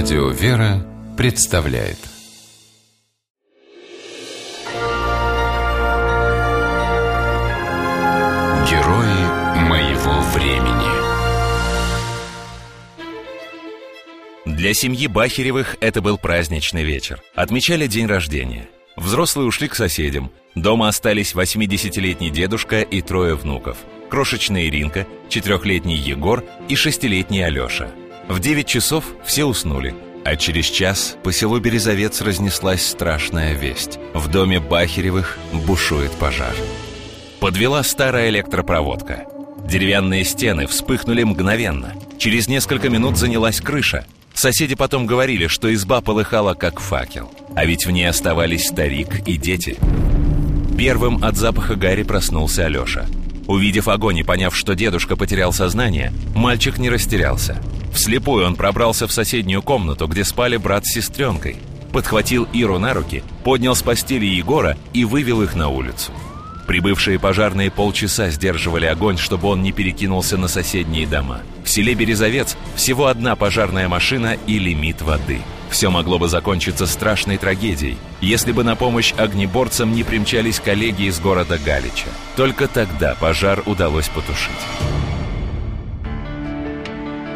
Радио «Вера» представляет Герои моего времени Для семьи Бахеревых это был праздничный вечер. Отмечали день рождения. Взрослые ушли к соседям. Дома остались 80-летний дедушка и трое внуков. Крошечная Иринка, четырехлетний Егор и шестилетний Алеша. В 9 часов все уснули. А через час по селу Березовец разнеслась страшная весть. В доме Бахеревых бушует пожар. Подвела старая электропроводка. Деревянные стены вспыхнули мгновенно. Через несколько минут занялась крыша. Соседи потом говорили, что изба полыхала как факел. А ведь в ней оставались старик и дети. Первым от запаха гари проснулся Алеша. Увидев огонь и поняв, что дедушка потерял сознание, мальчик не растерялся. Вслепую он пробрался в соседнюю комнату, где спали брат с сестренкой. Подхватил Иру на руки, поднял с постели Егора и вывел их на улицу. Прибывшие пожарные полчаса сдерживали огонь, чтобы он не перекинулся на соседние дома. В селе Березовец всего одна пожарная машина и лимит воды. Все могло бы закончиться страшной трагедией, если бы на помощь огнеборцам не примчались коллеги из города Галича. Только тогда пожар удалось потушить.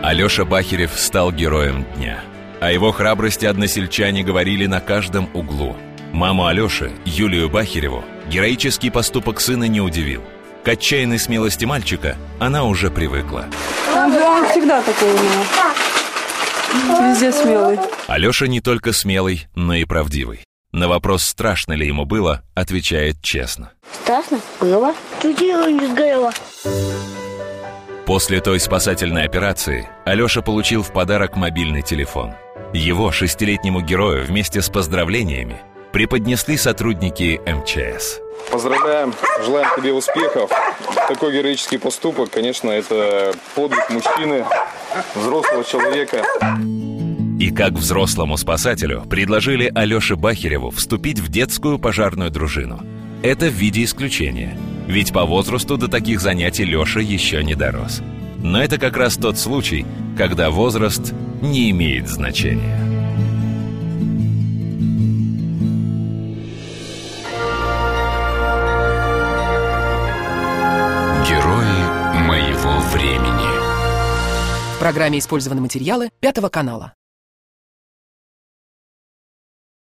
Алеша Бахерев стал героем дня. О его храбрости односельчане говорили на каждом углу. Маму Алеши, Юлию Бахереву, героический поступок сына не удивил. К отчаянной смелости мальчика она уже привыкла. Он, всегда такой у него. Везде смелый. Алеша не только смелый, но и правдивый. На вопрос, страшно ли ему было, отвечает честно. Страшно? Было. Чуть не сгорело. После той спасательной операции Алеша получил в подарок мобильный телефон. Его шестилетнему герою вместе с поздравлениями преподнесли сотрудники МЧС. Поздравляем, желаем тебе успехов. Такой героический поступок, конечно, это подвиг мужчины, взрослого человека. И как взрослому спасателю предложили Алёше Бахереву вступить в детскую пожарную дружину. Это в виде исключения. Ведь по возрасту до таких занятий Лёша еще не дорос. Но это как раз тот случай, когда возраст не имеет значения. Герои моего времени В программе использованы материалы Пятого канала.